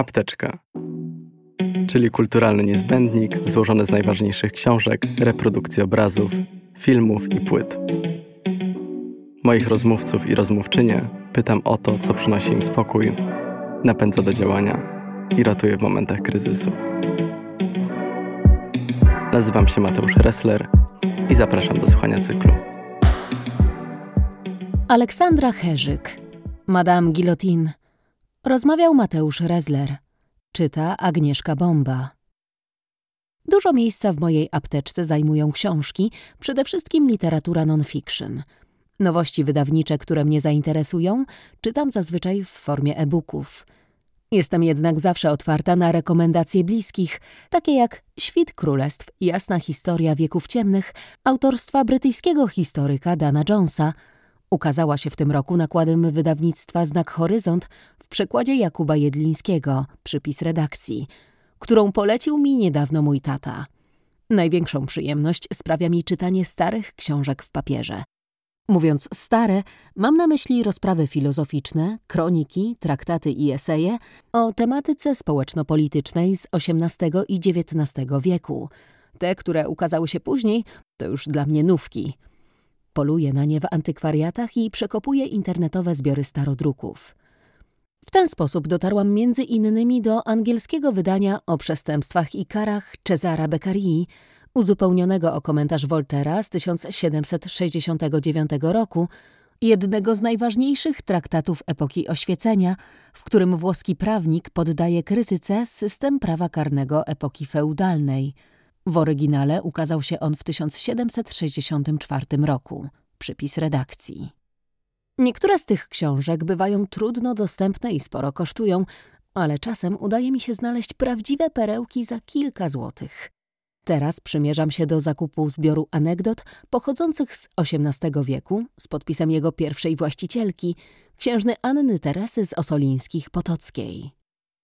Apteczka, czyli kulturalny niezbędnik złożony z najważniejszych książek, reprodukcji obrazów, filmów i płyt. Moich rozmówców i rozmówczynie pytam o to, co przynosi im spokój, napędza do działania i ratuje w momentach kryzysu. Nazywam się Mateusz Ressler i zapraszam do słuchania cyklu. Aleksandra Herzyk, Madame Guillotine. Rozmawiał Mateusz Rezler. Czyta Agnieszka Bomba. Dużo miejsca w mojej apteczce zajmują książki, przede wszystkim literatura non-fiction. Nowości wydawnicze, które mnie zainteresują, czytam zazwyczaj w formie e-booków. Jestem jednak zawsze otwarta na rekomendacje bliskich, takie jak Świt Królestw, jasna historia wieków ciemnych, autorstwa brytyjskiego historyka Dana Jonesa – Ukazała się w tym roku nakładem wydawnictwa Znak Horyzont w przekładzie Jakuba Jedlińskiego, przypis redakcji, którą polecił mi niedawno mój tata. Największą przyjemność sprawia mi czytanie starych książek w papierze. Mówiąc stare, mam na myśli rozprawy filozoficzne, kroniki, traktaty i eseje o tematyce społeczno-politycznej z XVIII i XIX wieku. Te, które ukazały się później, to już dla mnie nówki – Poluję na nie w antykwariatach i przekopuję internetowe zbiory starodruków. W ten sposób dotarłam między innymi do angielskiego wydania o przestępstwach i karach Cezara Beccarii, uzupełnionego o komentarz Voltera z 1769 roku, jednego z najważniejszych traktatów epoki oświecenia, w którym włoski prawnik poddaje krytyce system prawa karnego epoki feudalnej – w oryginale ukazał się on w 1764 roku. Przypis redakcji. Niektóre z tych książek bywają trudno dostępne i sporo kosztują, ale czasem udaje mi się znaleźć prawdziwe perełki za kilka złotych. Teraz przymierzam się do zakupu zbioru anegdot pochodzących z XVIII wieku z podpisem jego pierwszej właścicielki, księżny Anny Teresy z Osolińskich Potockiej.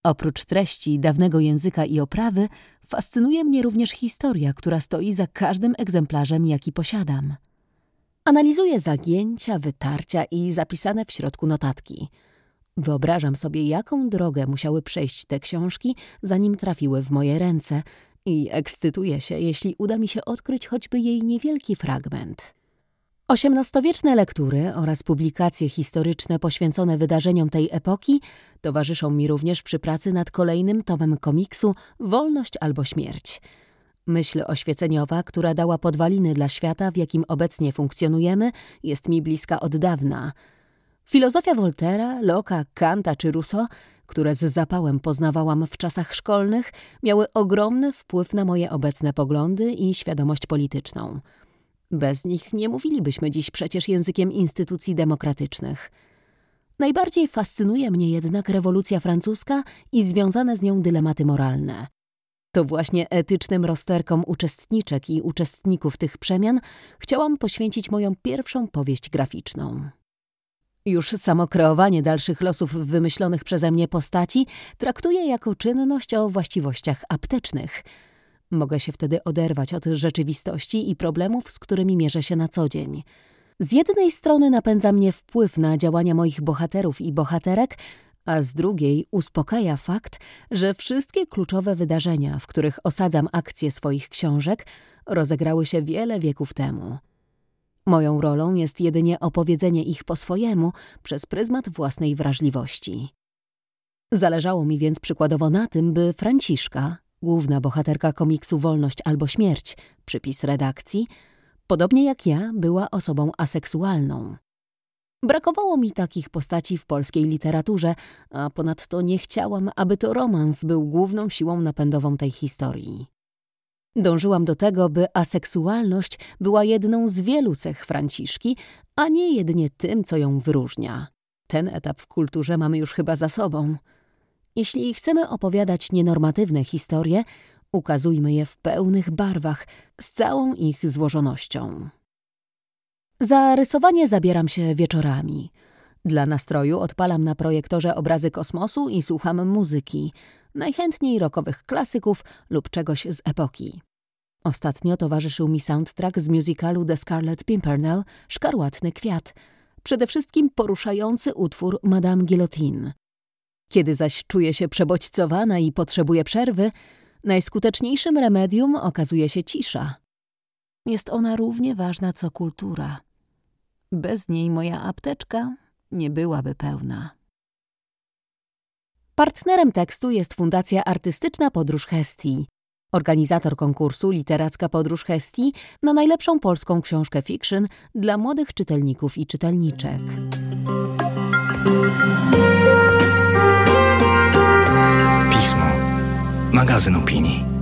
Oprócz treści dawnego języka i oprawy, fascynuje mnie również historia, która stoi za każdym egzemplarzem, jaki posiadam. Analizuję zagięcia, wytarcia i zapisane w środku notatki. Wyobrażam sobie, jaką drogę musiały przejść te książki, zanim trafiły w moje ręce i ekscytuję się, jeśli uda mi się odkryć choćby jej niewielki fragment. Osiemnastowieczne lektury oraz publikacje historyczne poświęcone wydarzeniom tej epoki towarzyszą mi również przy pracy nad kolejnym tomem komiksu Wolność albo śmierć. Myśl oświeceniowa, która dała podwaliny dla świata, w jakim obecnie funkcjonujemy, jest mi bliska od dawna. Filozofia Voltera, Locke'a, Kanta czy Rousseau, które z zapałem poznawałam w czasach szkolnych, miały ogromny wpływ na moje obecne poglądy i świadomość polityczną – bez nich nie mówilibyśmy dziś przecież językiem instytucji demokratycznych. Najbardziej fascynuje mnie jednak rewolucja francuska i związane z nią dylematy moralne. To właśnie etycznym rozterkom uczestniczek i uczestników tych przemian chciałam poświęcić moją pierwszą powieść graficzną. Już samo kreowanie dalszych losów wymyślonych przeze mnie postaci traktuję jako czynność o właściwościach aptecznych – Mogę się wtedy oderwać od rzeczywistości i problemów, z którymi mierzę się na co dzień. Z jednej strony napędza mnie wpływ na działania moich bohaterów i bohaterek, a z drugiej uspokaja fakt, że wszystkie kluczowe wydarzenia, w których osadzam akcje swoich książek, rozegrały się wiele wieków temu. Moją rolą jest jedynie opowiedzenie ich po swojemu, przez pryzmat własnej wrażliwości. Zależało mi więc przykładowo na tym, by Franciszka, główna bohaterka komiksu Wolność albo Śmierć, przypis redakcji, podobnie jak ja, była osobą aseksualną. Brakowało mi takich postaci w polskiej literaturze, a ponadto nie chciałam, aby to romans był główną siłą napędową tej historii. Dążyłam do tego, by aseksualność była jedną z wielu cech Franciszki, a nie jedynie tym, co ją wyróżnia. Ten etap w kulturze mamy już chyba za sobą. Jeśli chcemy opowiadać nienormatywne historie, ukazujmy je w pełnych barwach, z całą ich złożonością. Za rysowanie zabieram się wieczorami. Dla nastroju odpalam na projektorze obrazy kosmosu i słucham muzyki, najchętniej rockowych klasyków lub czegoś z epoki. Ostatnio towarzyszył mi soundtrack z musicalu The Scarlet Pimpernel Szkarłatny Kwiat, przede wszystkim poruszający utwór Madame Guillotine. Kiedy zaś czuje się przebodźcowana i potrzebuje przerwy, najskuteczniejszym remedium okazuje się cisza. Jest ona równie ważna co kultura. Bez niej moja apteczka nie byłaby pełna. Partnerem tekstu jest Fundacja Artystyczna Podróż Hestii. Organizator konkursu Literacka Podróż Hestii na najlepszą polską książkę fiction dla młodych czytelników i czytelniczek. Magazyn opinii.